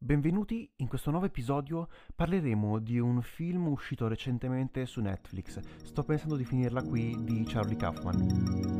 Benvenuti, in questo nuovo episodio parleremo di un film uscito recentemente su Netflix. Sto pensando di finirla qui di Charlie Kaufman.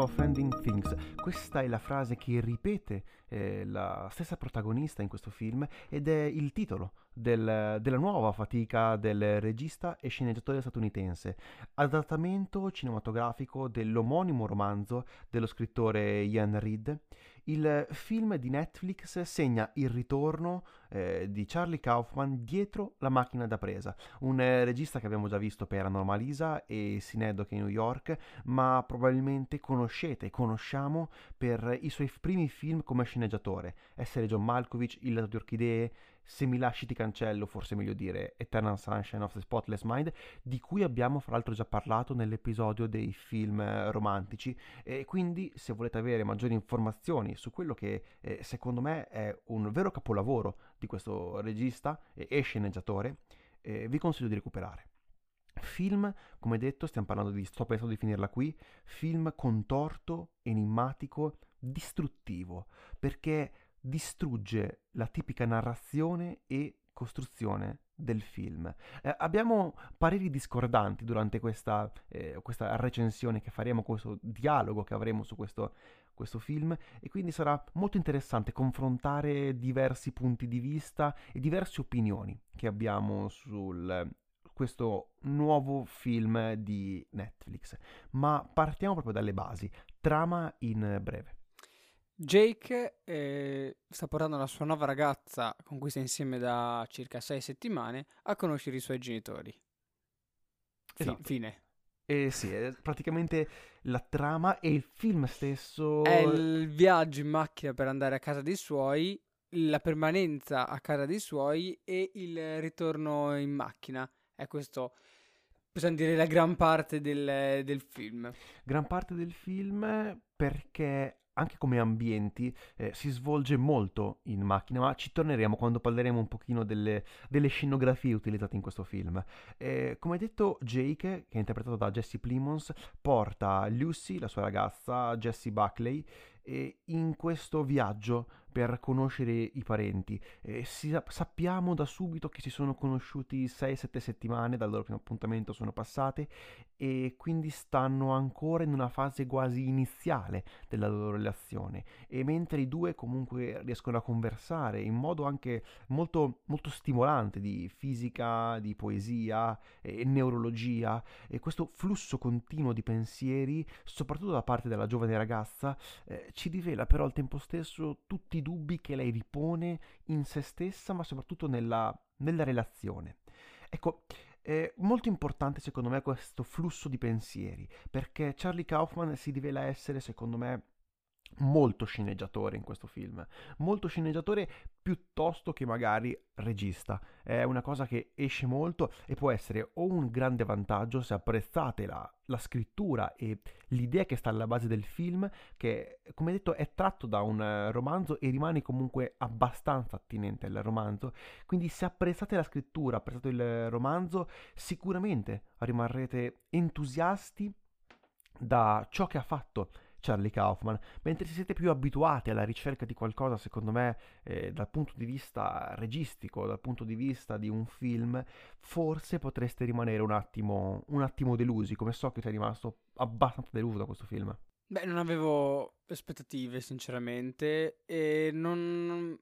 Thinking of ending things. Questa è la frase che ripete eh, la stessa protagonista in questo film ed è il titolo del, della nuova fatica del regista e sceneggiatore statunitense, adattamento cinematografico dell'omonimo romanzo dello scrittore Ian Reid. Il film di Netflix segna il ritorno eh, di Charlie Kaufman dietro la macchina da presa, un eh, regista che abbiamo già visto per Anomalisa e Synecdoche New York, ma probabilmente conoscete, conosciamo per i suoi primi film come sceneggiatore, essere John Malkovich, Il lato di orchidee, se mi lasci ti cancello, forse meglio dire Eternal Sunshine of the Spotless Mind, di cui abbiamo fra l'altro già parlato nell'episodio dei film eh, romantici. E quindi se volete avere maggiori informazioni su quello che eh, secondo me è un vero capolavoro di questo regista e sceneggiatore, eh, vi consiglio di recuperare. Film, come detto, stiamo parlando di, sto pensando di finirla qui, film contorto, enigmatico, distruttivo, perché distrugge la tipica narrazione e costruzione del film. Eh, abbiamo pareri discordanti durante questa, eh, questa, recensione che faremo, questo dialogo che avremo su questo, questo film e quindi sarà molto interessante confrontare diversi punti di vista e diverse opinioni che abbiamo su questo nuovo film di Netflix. Ma partiamo proprio dalle basi. Trama in breve. Jake eh, sta portando la sua nuova ragazza, con cui sta insieme da circa sei settimane, a conoscere i suoi genitori. Esatto. Fine. Eh sì, è praticamente la trama e il film stesso. È il viaggio in macchina per andare a casa dei suoi, la permanenza a casa dei suoi e il ritorno in macchina. È questo, possiamo dire, la gran parte del, del film. Gran parte del film perché anche come ambienti eh, si svolge molto in macchina, ma ci torneremo quando parleremo un pochino delle, delle scenografie utilizzate in questo film. Eh, come detto, Jake, che è interpretato da Jesse Plimons, porta Lucy, la sua ragazza, Jessie Buckley, eh, in questo viaggio per conoscere i parenti. Eh, si, sappiamo da subito che si sono conosciuti 6-7 settimane dal loro primo appuntamento, sono passate e quindi stanno ancora in una fase quasi iniziale della loro relazione e mentre i due comunque riescono a conversare in modo anche molto, molto stimolante di fisica, di poesia e neurologia e questo flusso continuo di pensieri, soprattutto da parte della giovane ragazza, eh, ci rivela però al tempo stesso tutti i dubbi che lei ripone in se stessa, ma soprattutto nella, nella relazione. Ecco, è molto importante secondo me questo flusso di pensieri, perché Charlie Kaufman si rivela essere, secondo me, molto sceneggiatore in questo film, molto sceneggiatore piuttosto che magari regista. È una cosa che esce molto e può essere o un grande vantaggio se apprezzate la, la scrittura e l'idea che sta alla base del film, che come detto è tratto da un romanzo e rimane comunque abbastanza attinente al romanzo. Quindi se apprezzate la scrittura, apprezzate il romanzo, sicuramente rimarrete entusiasti da ciò che ha fatto Charlie Kaufman, mentre se siete più abituati alla ricerca di qualcosa, secondo me, eh, dal punto di vista registico, dal punto di vista di un film, forse potreste rimanere un attimo, un attimo delusi, come so che sei rimasto abbastanza deluso da questo film. Beh, non avevo aspettative, sinceramente, e non...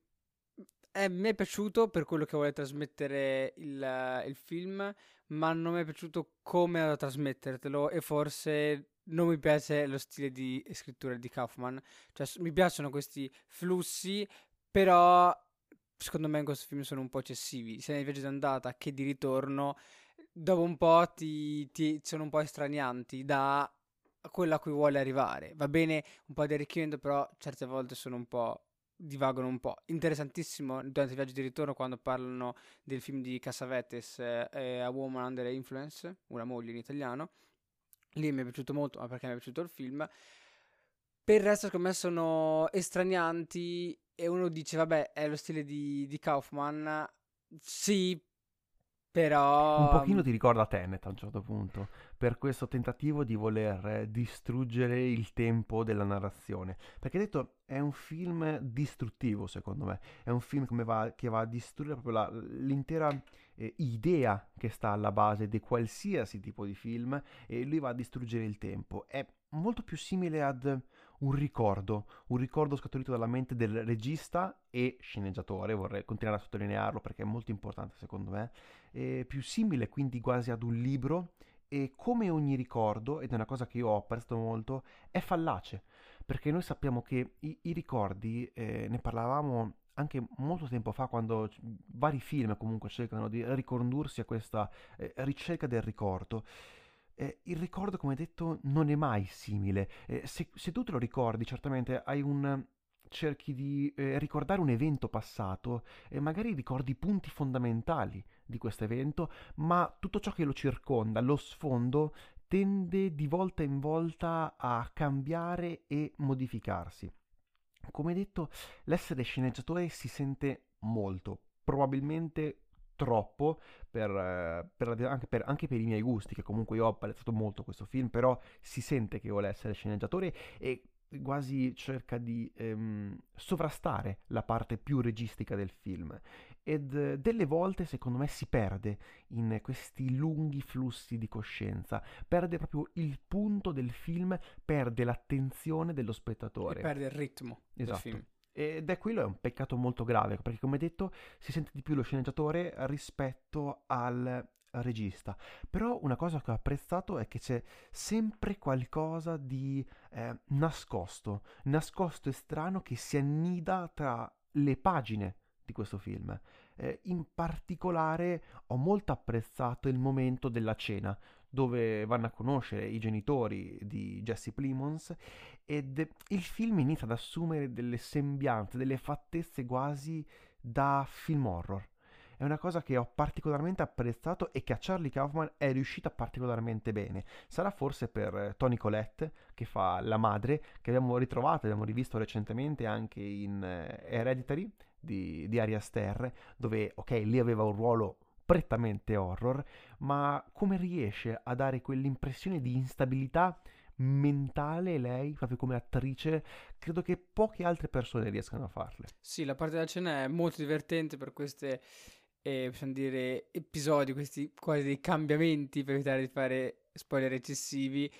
Eh, mi è piaciuto per quello che vuole trasmettere il, il film, ma non mi è piaciuto come ha trasmettertelo e forse non mi piace lo stile di scrittura di Kaufman. Cioè, mi piacciono questi flussi, però secondo me in questo film sono un po' eccessivi. Sia nel viaggio d'andata che di ritorno, dopo un po' ti, ti sono un po' estranianti da quello a cui vuole arrivare. Va bene un po' di arricchimento, però certe volte sono un po' divagano un po'. Interessantissimo durante il viaggio di ritorno quando parlano del film di Cassavetes, eh, A Woman Under Influence, una moglie in italiano Lì mi è piaciuto molto, ma perché mi è piaciuto il film. Per il resto, secondo me, sono estranianti. E uno dice, vabbè, è lo stile di, di Kaufman. Sì, Però... Un pochino ti ricorda Tenet a un certo punto, per questo tentativo di voler distruggere il tempo della narrazione. Perché detto, è un film distruttivo secondo me, è un film va, che va a distruggere proprio la, l'intera eh, idea che sta alla base di qualsiasi tipo di film e lui va a distruggere il tempo. È molto più simile ad un ricordo, un ricordo scaturito dalla mente del regista e sceneggiatore, vorrei continuare a sottolinearlo perché è molto importante secondo me, è più simile quindi quasi ad un libro e come ogni ricordo, ed è una cosa che io ho apprezzato molto, è fallace, perché noi sappiamo che i, i ricordi, eh, ne parlavamo anche molto tempo fa quando vari film comunque cercano di ricondursi a questa eh, ricerca del ricordo, eh, il ricordo, come detto, non è mai simile. Eh, se, se, tu te lo ricordi, certamente un... cerchi di eh, ricordare un evento passato e magari ricordi i punti fondamentali di questo evento, ma tutto ciò che lo circonda, lo sfondo, tende di volta in volta a cambiare e modificarsi. Come detto, l'essere sceneggiatore si sente molto, probabilmente troppo per, eh, per, anche, per, anche, per, i miei gusti, che comunque io ho apprezzato molto questo film, però si sente che vuole essere sceneggiatore e quasi cerca di ehm, sovrastare la parte più registica del film ed eh, delle volte secondo me si perde in questi lunghi flussi di coscienza, perde proprio il punto del film, perde l'attenzione dello spettatore. E perde il ritmo esatto. del film. Ed è quello è un peccato molto grave, perché come detto si sente di più lo sceneggiatore rispetto al regista. Però una cosa che ho apprezzato è che c'è sempre qualcosa di eh, nascosto, nascosto e strano che si annida tra le pagine di questo film. Eh, in particolare ho molto apprezzato il momento della cena, dove vanno a conoscere i genitori di Jesse Plimons ed il film inizia ad assumere delle sembianze, delle fattezze quasi da film horror. È una cosa che ho particolarmente apprezzato e che a Charlie Kaufman è riuscita particolarmente bene. Sarà forse per Tony Colette, che fa la madre, che abbiamo ritrovato, abbiamo rivisto recentemente anche in eh, Hereditary di, di Ari Aster, dove, ok, lì aveva un ruolo prettamente horror, ma come riesce a dare quell'impressione di instabilità mentale lei, proprio come attrice, credo che poche altre persone riescano a farle. Sì, la parte della cena è molto divertente per queste, eh, possiamo dire, episodi, questi quasi dei cambiamenti per evitare di fare spoiler eccessivi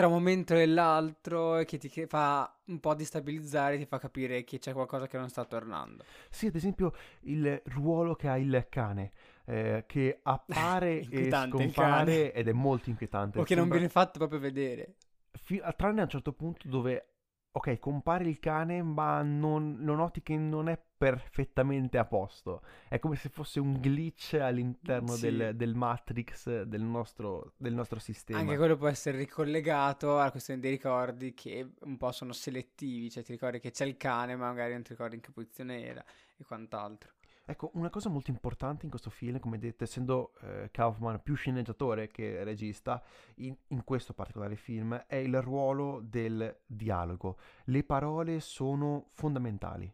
tra un momento e l'altro che ti fa un po' destabilizzare, ti fa capire che c'è qualcosa che non sta tornando. Sì, ad esempio il ruolo che ha il cane eh, che appare e scompare ed è molto inquietante. O che non viene fatto proprio vedere. Fi- tranne a un certo punto dove ok, compare il cane, ma non, lo noti che non è perfettamente a posto. È come se fosse un glitch all'interno sì. del, del, Matrix del nostro, del nostro, sistema. Anche quello può essere ricollegato alla questione dei ricordi che un po' sono selettivi, cioè ti ricordi che c'è il cane, ma magari non ti ricordi in che posizione era e quant'altro. Ecco, una cosa molto importante in questo film, come detto, essendo eh, Kaufman più sceneggiatore che regista, in, in, questo particolare film, è il ruolo del dialogo. Le parole sono fondamentali.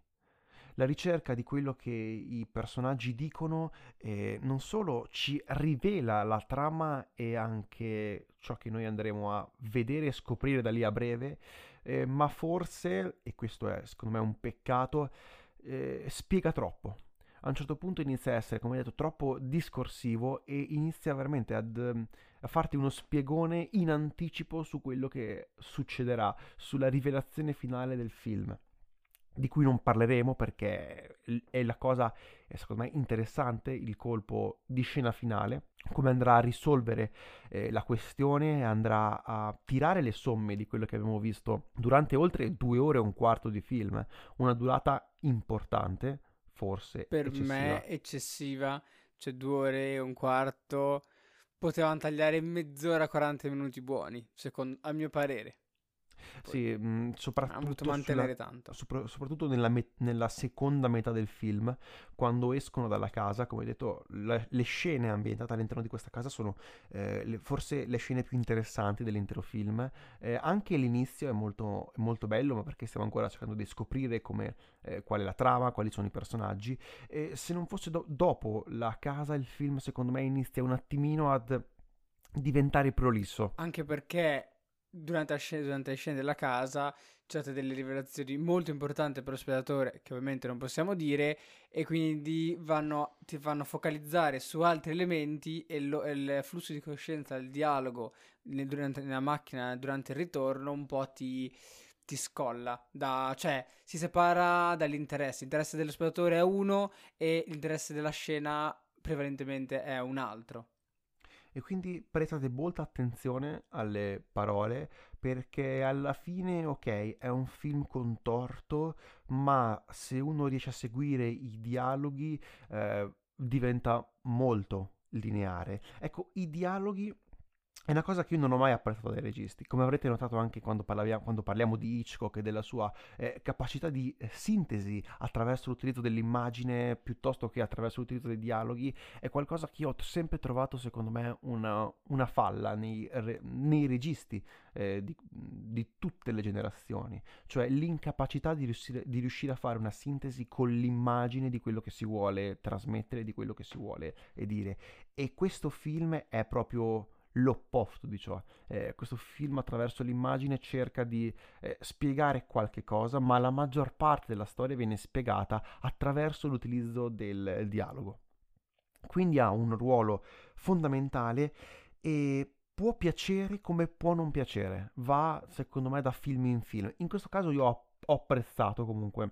La ricerca di quello che i personaggi dicono eh, non solo ci rivela la trama e anche ciò che noi andremo a vedere e scoprire da lì a breve, eh, ma forse, e questo è secondo me un peccato, eh, spiega troppo a un certo punto inizia a essere, come detto, troppo discorsivo e inizia veramente ad, ehm, a farti uno spiegone in anticipo su quello che succederà, sulla rivelazione finale del film di cui non parleremo perché è la cosa, secondo me, interessante, il colpo di scena finale, come andrà a risolvere eh, la questione, andrà a tirare le somme di quello che abbiamo visto durante oltre due ore e un quarto di film, una durata importante, forse per eccessiva. me eccessiva, cioè due ore e un quarto, potevano tagliare mezz'ora, 40 minuti buoni, secondo, a mio parere. Sì, mh, soprattutto, ha voluto mantenere sulla, tanto. sopra- soprattutto nella, me- nella seconda metà del film, quando escono dalla casa, come detto, la- le scene ambientate all'interno di questa casa sono eh, le- forse le scene più interessanti dell'intero film. Eh, anche l'inizio è molto, molto bello, ma perché stiamo ancora cercando di scoprire come, eh, qual è la trama, quali sono i personaggi. E se non fosse do- dopo la casa, il film secondo me inizia un attimino ad diventare prolisso. Anche perché durante, la scena, durante le scene della casa c'è state delle rivelazioni molto importanti per lo spettatore, che ovviamente non possiamo dire, e quindi vanno, ti fanno focalizzare su altri elementi e, lo, e il flusso di coscienza, il dialogo nel, durante, nella macchina durante il ritorno un po' ti, ti scolla, da, cioè si separa dall'interesse. L'interesse dello spettatore è uno e l'interesse della scena prevalentemente è un altro. E quindi prestate molta attenzione alle parole perché alla fine, ok, è un film contorto, ma se uno riesce a seguire i dialoghi eh, diventa molto lineare. Ecco, i dialoghi è una cosa che io non ho mai apprezzato dai registi, come avrete notato anche quando, parliamo, quando parliamo di Hitchcock e della sua eh, capacità di eh, sintesi attraverso l'utilizzo dell'immagine piuttosto che attraverso l'utilizzo dei dialoghi, è qualcosa che io ho sempre trovato secondo me una, una falla nei, nei registi eh, di, di, tutte le generazioni, cioè l'incapacità di riuscire, di riuscire a fare una sintesi con l'immagine di quello che si vuole trasmettere, di quello che si vuole dire. E questo film è proprio l'opposto di ciò. Eh, questo film attraverso l'immagine cerca di eh, spiegare qualche cosa, ma la maggior parte della storia viene spiegata attraverso l'utilizzo del dialogo. Quindi ha un ruolo fondamentale e può piacere come può non piacere, va secondo me da film in film. In questo caso io ho, ho apprezzato comunque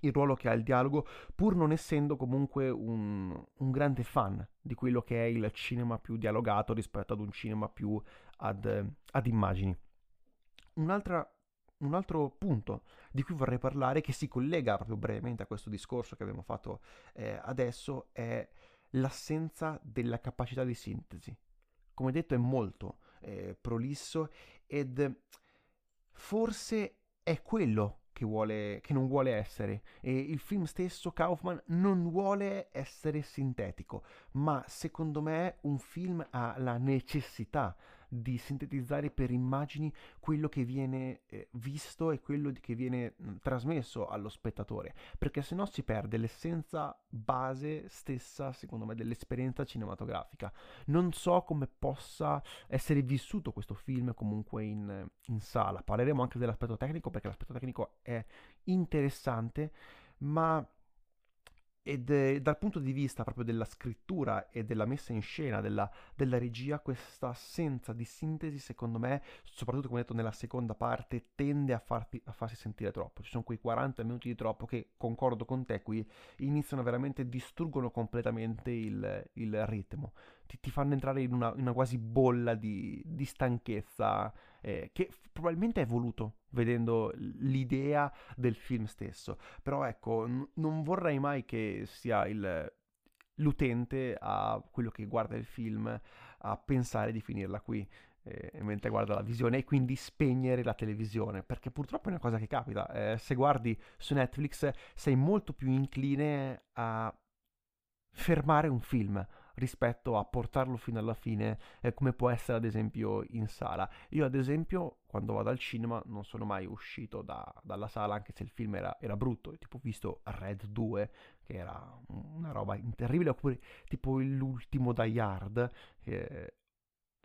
il ruolo che ha il dialogo, pur non essendo comunque un, un, grande fan di quello che è il cinema più dialogato rispetto ad un cinema più ad, ad immagini. Un'altra, un altro punto di cui vorrei parlare, che si collega proprio brevemente a questo discorso che abbiamo fatto eh, adesso, è l'assenza della capacità di sintesi. Come detto è molto eh, prolisso ed forse è quello che, vuole, che non vuole essere. E il film stesso, Kaufman, non vuole essere sintetico, ma secondo me un film ha la necessità di sintetizzare per immagini quello che viene eh, visto e quello che viene mh, trasmesso allo spettatore, perché se no si perde l'essenza base stessa, secondo me, dell'esperienza cinematografica. Non so come possa essere vissuto questo film comunque in, in sala. Parleremo anche dell'aspetto tecnico perché l'aspetto tecnico è interessante, ma ed eh, dal punto di vista proprio della scrittura e della messa in scena, della, della, regia, questa assenza di sintesi, secondo me, soprattutto come detto nella seconda parte, tende a, farti, a farsi sentire troppo. Ci sono quei 40 minuti di troppo che, concordo con te, qui iniziano veramente, distruggono completamente il, il ritmo. Ti, ti, fanno entrare in una, in una quasi bolla di, di stanchezza eh, che probabilmente è voluto vedendo l'idea del film stesso. Però ecco, n- non vorrei mai che sia il, l'utente a quello che guarda il film a pensare di finirla qui. Eh, mentre guarda la visione e quindi spegnere la televisione perché purtroppo è una cosa che capita eh, se guardi su Netflix sei molto più incline a fermare un film rispetto a portarlo fino alla fine eh, come può essere ad esempio in sala. Io ad esempio quando vado al cinema non sono mai uscito da, dalla sala anche se il film era, era brutto, tipo ho visto Red 2 che era una roba terribile oppure tipo l'ultimo Die Hard che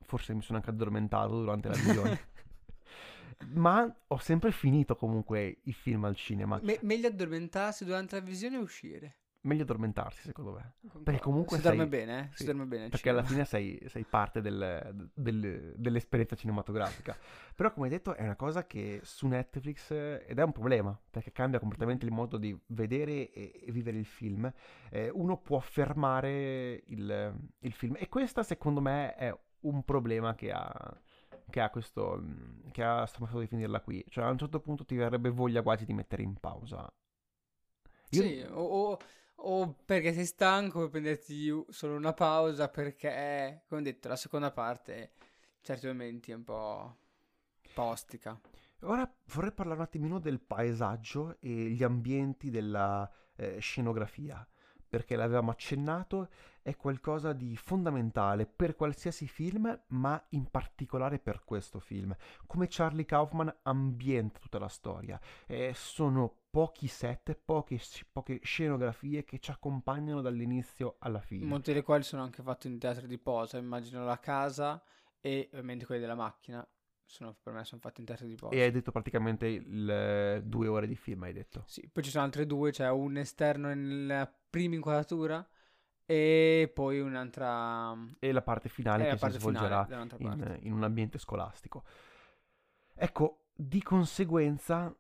forse mi sono anche addormentato durante la visione. ma ho sempre finito comunque i film al cinema. Me- meglio addormentarsi durante la visione o uscire? Meglio addormentarsi, secondo me. Perché comunque si sei... dorme bene, eh? sì, si dorme bene. Perché alla fine sei, sei parte del, del, dell'esperienza cinematografica. Però, come hai detto, è una cosa che su Netflix ed è un problema perché cambia completamente il modo di vedere e, e vivere il film. Eh, uno può fermare il, il film, e questo, secondo me, è un problema che ha che ha questo che ha sto modo di finirla qui cioè a un certo punto ti verrebbe voglia quasi di mettere in pausa Io... sì o, o, o perché sei stanco per prenderti solo una pausa perché, come detto, la seconda parte certi momenti è un po' postica. Ora vorrei parlare un attimino del paesaggio e gli ambienti della eh, scenografia, perché l'avevamo accennato, è qualcosa di fondamentale per qualsiasi film, ma in particolare per questo film. Come Charlie Kaufman ambienta tutta la storia. Eh, sono pochi set, poche, poche, scenografie che ci accompagnano dall'inizio alla fine. Molti dei quali sono anche fatti in teatri di posa, immagino la casa e ovviamente quelli della macchina sono, per me sono fatti in terza di posto. E hai detto praticamente il, eh, due ore di film, hai detto? Sì, poi ci sono altre due, cioè un esterno nella prima inquadratura e poi un'altra... E la parte finale che si svolgerà in, in un ambiente scolastico. Ecco, di conseguenza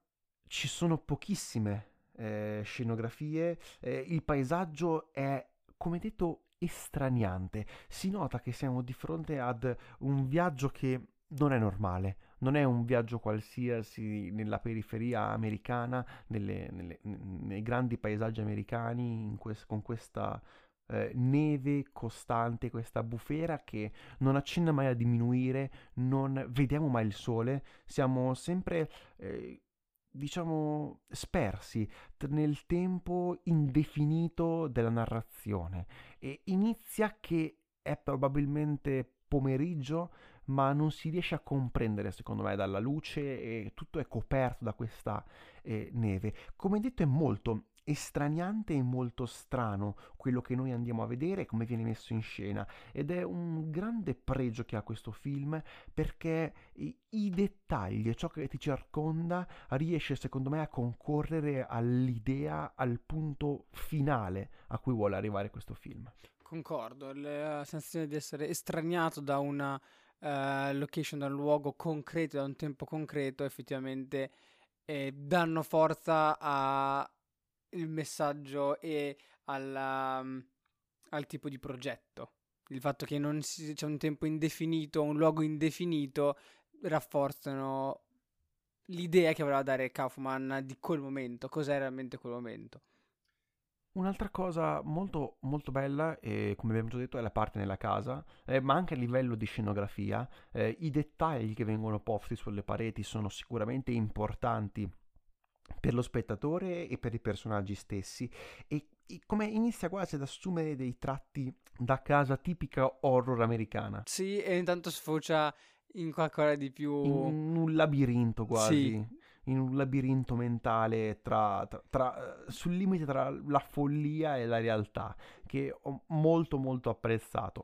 ci sono pochissime eh, scenografie, eh, il paesaggio è, come detto, estraniante. Si nota che siamo di fronte ad un viaggio che non è normale, non è un viaggio qualsiasi nella periferia americana, nelle, nelle, nei grandi paesaggi americani, quest, con questa eh, neve costante, questa bufera che non accenna mai a diminuire, non vediamo mai il sole, siamo sempre... Eh, diciamo, spersi nel tempo indefinito della narrazione. E inizia che è probabilmente pomeriggio, ma non si riesce a comprendere, secondo me, dalla luce e tutto è coperto da questa eh, neve. Come detto, è molto estraniante e molto strano quello che noi andiamo a vedere e come viene messo in scena ed è un grande pregio che ha questo film perché i, dettagli ciò che ti circonda riesce secondo me a concorrere all'idea, al punto finale a cui vuole arrivare questo film. Concordo, la sensazione di essere estraniato da una uh, location, da un luogo concreto, da un tempo concreto, effettivamente eh, danno forza al messaggio e alla, um, al tipo di progetto. Il fatto che non si, c'è un tempo indefinito, un luogo indefinito, rafforzano l'idea che voleva dare Kaufman di quel momento, cos'è realmente quel momento. Un'altra cosa molto, molto bella, eh, come abbiamo già detto, è la parte nella casa, eh, ma anche a livello di scenografia. Eh, I dettagli che vengono posti sulle pareti sono sicuramente importanti per lo spettatore e per i personaggi stessi e, e come inizia quasi ad assumere dei tratti da casa tipica horror americana. Sì, e intanto sfocia in qualcosa di più... In un labirinto quasi. Sì in un labirinto mentale tra, tra, tra, sul limite tra la follia e la realtà, che ho molto molto apprezzato.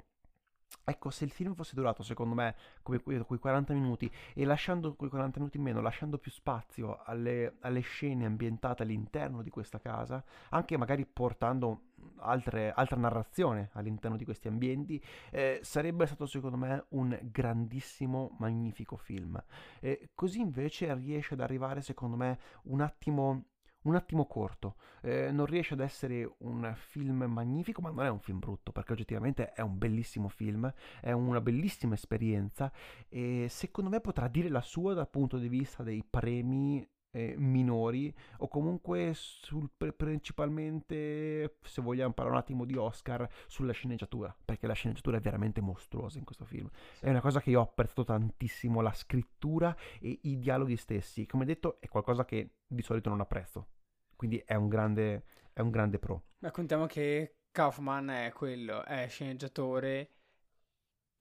Ecco, se il film fosse durato, secondo me, come quei 40 minuti, e lasciando quei 40 minuti in meno, lasciando più spazio alle, alle scene ambientate all'interno di questa casa, anche magari portando altre, altra narrazione all'interno di questi ambienti, eh, sarebbe stato, secondo me, un grandissimo, magnifico film. Eh, così invece riesce ad arrivare, secondo me, un attimo un attimo corto, eh, non riesce ad essere un film magnifico, ma non è un film brutto, perché oggettivamente è un bellissimo film, è una bellissima esperienza e secondo me potrà dire la sua dal punto di vista dei premi eh, minori o comunque sul, principalmente se vogliamo parlare un attimo di Oscar sulla sceneggiatura perché la sceneggiatura è veramente mostruosa in questo film. È una cosa che io ho apprezzato tantissimo la scrittura e i dialoghi stessi. Come detto è qualcosa che di solito non apprezzo. Quindi è un grande, è un grande pro. Ma contiamo che Kaufman è quello è sceneggiatore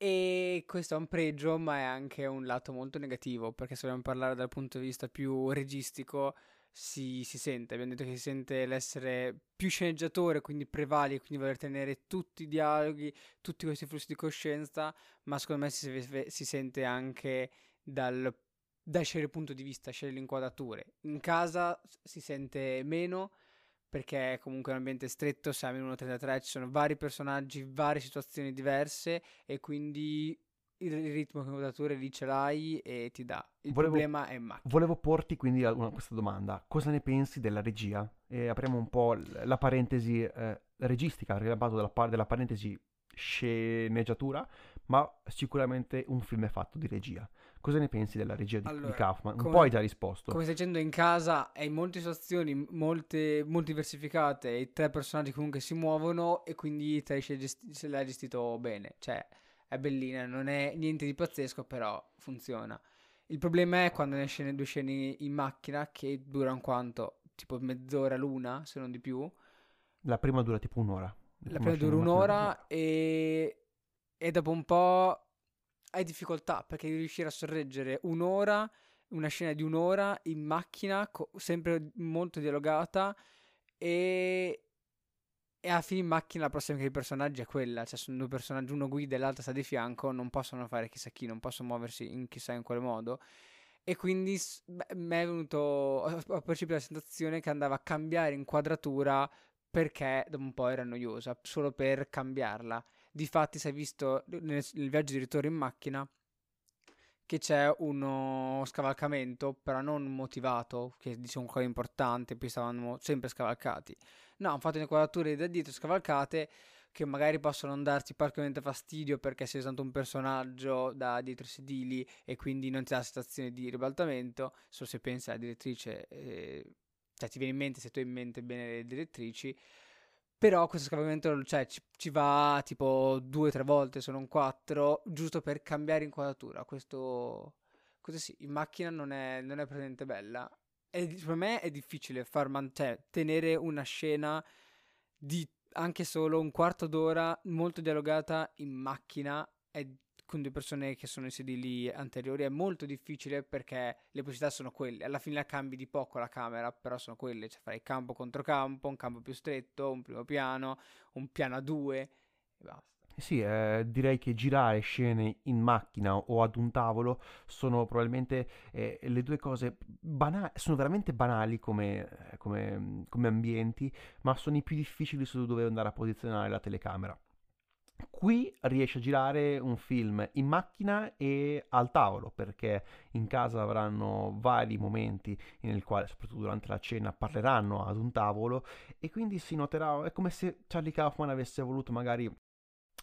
e questo è un pregio, ma è anche un lato molto negativo, perché se vogliamo parlare dal punto di vista più registico, si, si sente. Abbiamo detto che si sente l'essere più sceneggiatore, quindi prevali, quindi voler tenere tutti i dialoghi, tutti questi flussi di coscienza, ma secondo me si, si sente anche dal, da scegliere il punto di vista, scegliere le inquadrature. In casa si sente meno perché è comunque un ambiente stretto, siamo in 1.33, ci sono vari personaggi, varie situazioni diverse e quindi il ritmo che inquadrature lì ce l'hai e ti dà. Il volevo, problema è macchina. Volevo porti quindi una, questa domanda. Cosa ne pensi della regia? E apriamo un po' la parentesi eh, registica, abbiamo parlato della, della parentesi sceneggiatura, ma sicuramente un film è fatto di regia. Cosa ne pensi della regia di, allora, di Kaufman? Un come, po' hai già risposto. Come stai dicendo in casa, è in molte situazioni, molte, diversificate, i tre personaggi comunque si muovono e quindi te gesti- se l'hai gestito bene. Cioè, è bellina, non è niente di pazzesco, però funziona. Il problema è quando ne scene due scene in macchina che durano quanto? Tipo mezz'ora l'una, se non di più. La prima dura tipo un'ora. La prima dura un'ora e... e dopo un po' hai difficoltà perché devi riuscire a sorreggere un'ora, una scena di un'ora in macchina, co- sempre molto dialogata e... E alla fine in macchina la prossima che i personaggi è quella, cioè sono due personaggi, uno guida e l'altro sta di fianco, non possono fare chissà chi, non possono muoversi in chissà in quale modo. E quindi mi è venuto, ho percepito la sensazione che andava a cambiare inquadratura perché dopo un po' era noiosa, solo per cambiarla. Difatti, si è visto nel, nel viaggio di ritorno in macchina che c'è uno scavalcamento, però non motivato, che dice un qualcosa importante, poi stavano sempre scavalcati. No, hanno fatto inquadrature da dietro scavalcate che magari possono darti particolarmente fastidio perché sei usato un personaggio da dietro i sedili e quindi non dà la situazione di ribaltamento, solo se pensi alla direttrice, eh, cioè ti viene in mente se tu hai in mente bene le direttrici, però questo scavalcamento cioè, ci, ci, va tipo due o tre volte, se non quattro, giusto per cambiare inquadratura. Questo, questo sì, in macchina non è, non è presente bella. E per me è difficile far man- cioè, tenere una scena di anche solo un quarto d'ora molto dialogata in macchina è con due persone che sono in sedili anteriori è molto difficile perché le possibilità sono quelle. Alla fine la cambi di poco la camera, però sono quelle, cioè fai campo contro campo, un campo più stretto, un primo piano, un piano a due e basta. Sì, eh, direi che girare scene in macchina o ad un tavolo sono probabilmente eh, le due cose banali, sono veramente banali come, come, come ambienti, ma sono i più difficili su dove andare a posizionare la telecamera. Qui riesce a girare un film in macchina e al tavolo, perché in casa avranno vari momenti nel quale, soprattutto durante la cena, parleranno ad un tavolo e quindi si noterà, è come se Charlie Kaufman avesse voluto magari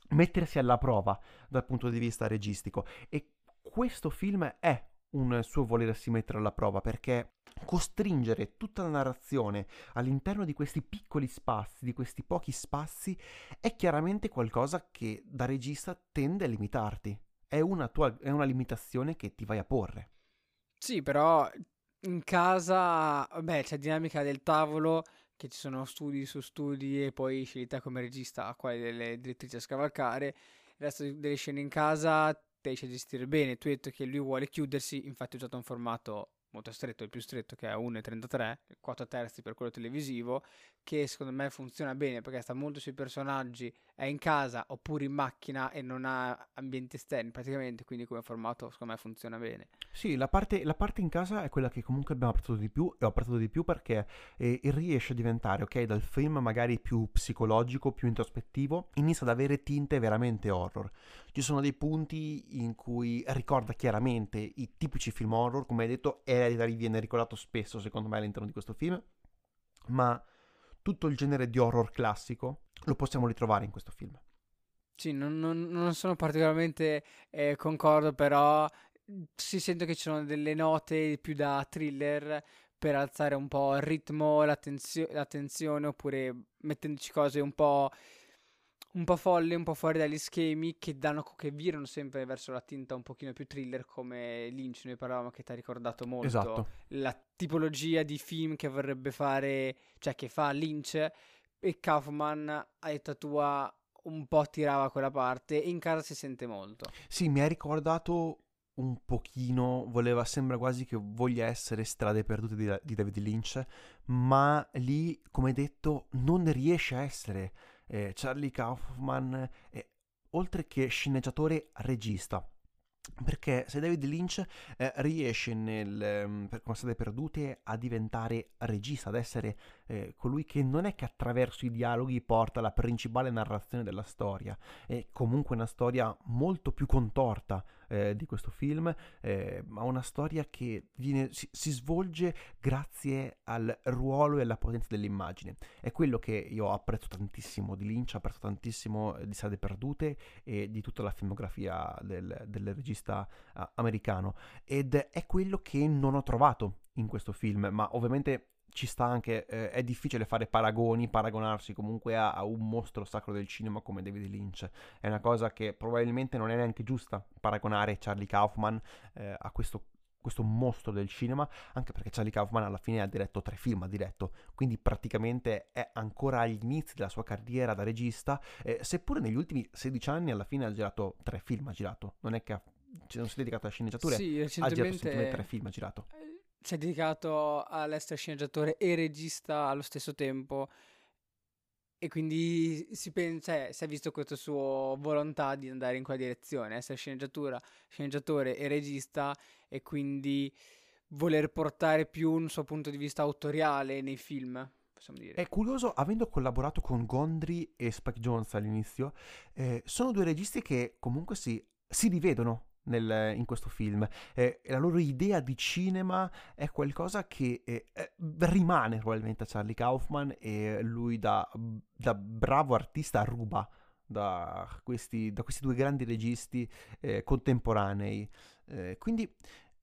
mettersi alla prova dal punto di vista registico. E questo film è un suo volersi mettere alla prova perché costringere tutta la narrazione all'interno di questi piccoli spazi, di questi pochi spazi, è chiaramente qualcosa che da regista tende a limitarti. È una, tua, è una limitazione che ti vai a porre. Sì, però in casa, beh, c'è dinamica del tavolo, che ci sono studi su studi e poi scelta come regista a quale delle direttrici a scavalcare. Il resto delle scene in casa riesce a gestire bene. Tu hai detto che lui vuole chiudersi, infatti ho usato un formato molto stretto, il più stretto che è 1,33, 4 terzi per quello televisivo, che secondo me funziona bene perché sta molto sui personaggi, è in casa oppure in macchina e non ha ambienti esterni praticamente, quindi come formato secondo me funziona bene. Sì, la parte, la parte in casa è quella che comunque abbiamo apprezzato di più e ho apprezzato di più perché eh, riesce a diventare, ok, dal film magari più psicologico, più introspettivo, inizia ad avere tinte veramente horror. Ci sono dei punti in cui ricorda chiaramente i tipici film horror, come hai detto, Hereditary viene ricordato spesso secondo me all'interno di questo film, ma tutto il genere di horror classico lo possiamo ritrovare in questo film. Sì, non, non, non sono particolarmente eh, concordo, però si sente che ci sono delle note più da thriller per alzare un po' il ritmo, l'attenzio- l'attenzione, oppure mettendoci cose un po' un po' folli, un po' fuori dagli schemi che danno, che virano sempre verso la tinta un pochino più thriller come Lynch, noi parlavamo che ti ha ricordato molto esatto. la tipologia di film che vorrebbe fare, cioè che fa Lynch e Kaufman a età tua un po' tirava quella parte e in casa si sente molto. Sì, mi ha ricordato un pochino, voleva, sembra quasi che voglia essere strade perdute di, di David Lynch, ma lì, come detto, non riesce a essere eh, Charlie Kaufman, eh, oltre che sceneggiatore, regista. Perché se David Lynch eh, riesce nel, um, per come state perdute a diventare regista, ad essere eh, colui che non è che attraverso i dialoghi porta la principale narrazione della storia, è comunque una storia molto più contorta eh, di questo film, eh, ma una storia che viene, si, si, svolge grazie al ruolo e alla potenza dell'immagine. È quello che io apprezzo tantissimo di Lynch, apprezzo tantissimo di Strade Perdute e di tutta la filmografia del, del regista uh, americano ed è quello che non ho trovato in questo film, ma ovviamente ci sta anche, eh, è difficile fare paragoni, paragonarsi comunque a, a, un mostro sacro del cinema come David Lynch. È una cosa che probabilmente non è neanche giusta paragonare Charlie Kaufman eh, a questo questo mostro del cinema, anche perché Charlie Kaufman alla fine ha diretto tre film, ha diretto, quindi praticamente è ancora agli inizi della sua carriera da regista, eh, seppure negli ultimi 16 anni alla fine ha girato tre film, ha girato, non è che ha, non si è dedicato alle sceneggiature, Sì, ha girato recentemente tre film, ha girato. Si è dedicato all'essere sceneggiatore e regista allo stesso tempo e quindi si pensa, cioè, si è visto questa sua volontà di andare in quella direzione, essere sceneggiatura, sceneggiatore e regista e quindi voler portare più un suo punto di vista autoriale nei film, dire. È curioso, avendo collaborato con Gondry e Spike Jones all'inizio, eh, sono due registi che comunque si, si rivedono nel- in questo film. Eh, la loro idea di cinema è qualcosa che eh, eh, rimane probabilmente a Charlie Kaufman e lui da, da bravo artista ruba da questi, da questi due grandi registi eh, contemporanei. Eh, quindi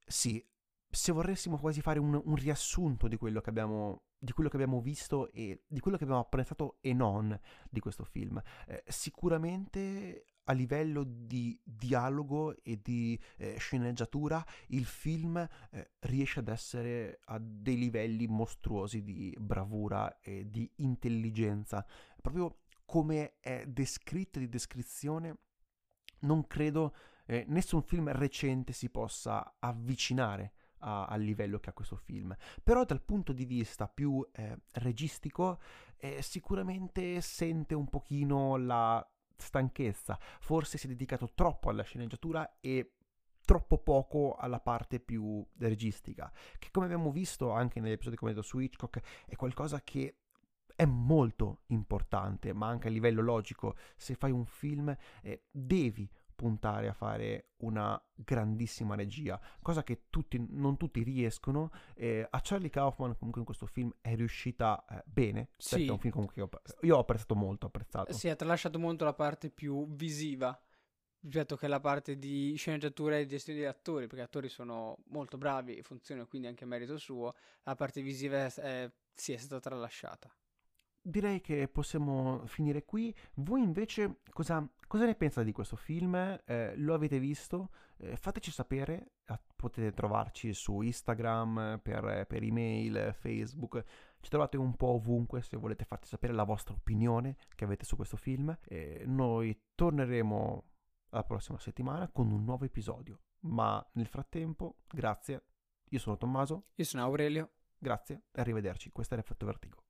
sì, se vorressimo quasi fare un, un riassunto di quello che abbiamo di quello che abbiamo visto e di quello che abbiamo apprezzato e non di questo film. Eh, sicuramente a livello di dialogo e di eh, sceneggiatura il film eh, riesce ad essere a dei livelli mostruosi di bravura e di intelligenza. Proprio come è descritto di descrizione, non credo eh, nessun film recente si possa avvicinare al livello che ha questo film. Però dal punto di vista più eh, registico eh, sicuramente sente un pochino la stanchezza, forse si è dedicato troppo alla sceneggiatura e troppo poco alla parte più registica, che come abbiamo visto anche negli episodi come su Hitchcock è qualcosa che è molto importante, ma anche a livello logico, se fai un film eh, devi puntare a fare una grandissima regia, cosa che tutti, non tutti riescono. Eh, a Charlie Kaufman comunque in questo film è riuscita eh, bene, Sì. È un film comunque che io ho apprezzato molto, apprezzato. Si è tralasciato molto la parte più visiva rispetto che la parte di sceneggiatura e gestione degli attori, perché gli attori sono molto bravi e funzionano quindi anche a merito suo. La parte visiva è, è- sì, è stata tralasciata. Direi che possiamo finire qui. Voi invece cosa, cosa ne pensate di questo film? Eh, lo avete visto? Eh, fateci sapere, Eh, potete trovarci su Instagram, per, per email, Facebook. Ci trovate un po' ovunque se volete farci sapere la vostra opinione che avete su questo film. E noi torneremo la prossima settimana con un nuovo episodio. Ma nel frattempo, grazie. Io sono Tommaso, Io sono Aurelio. grazie e arrivederci. Questo è l'effetto Vertigo.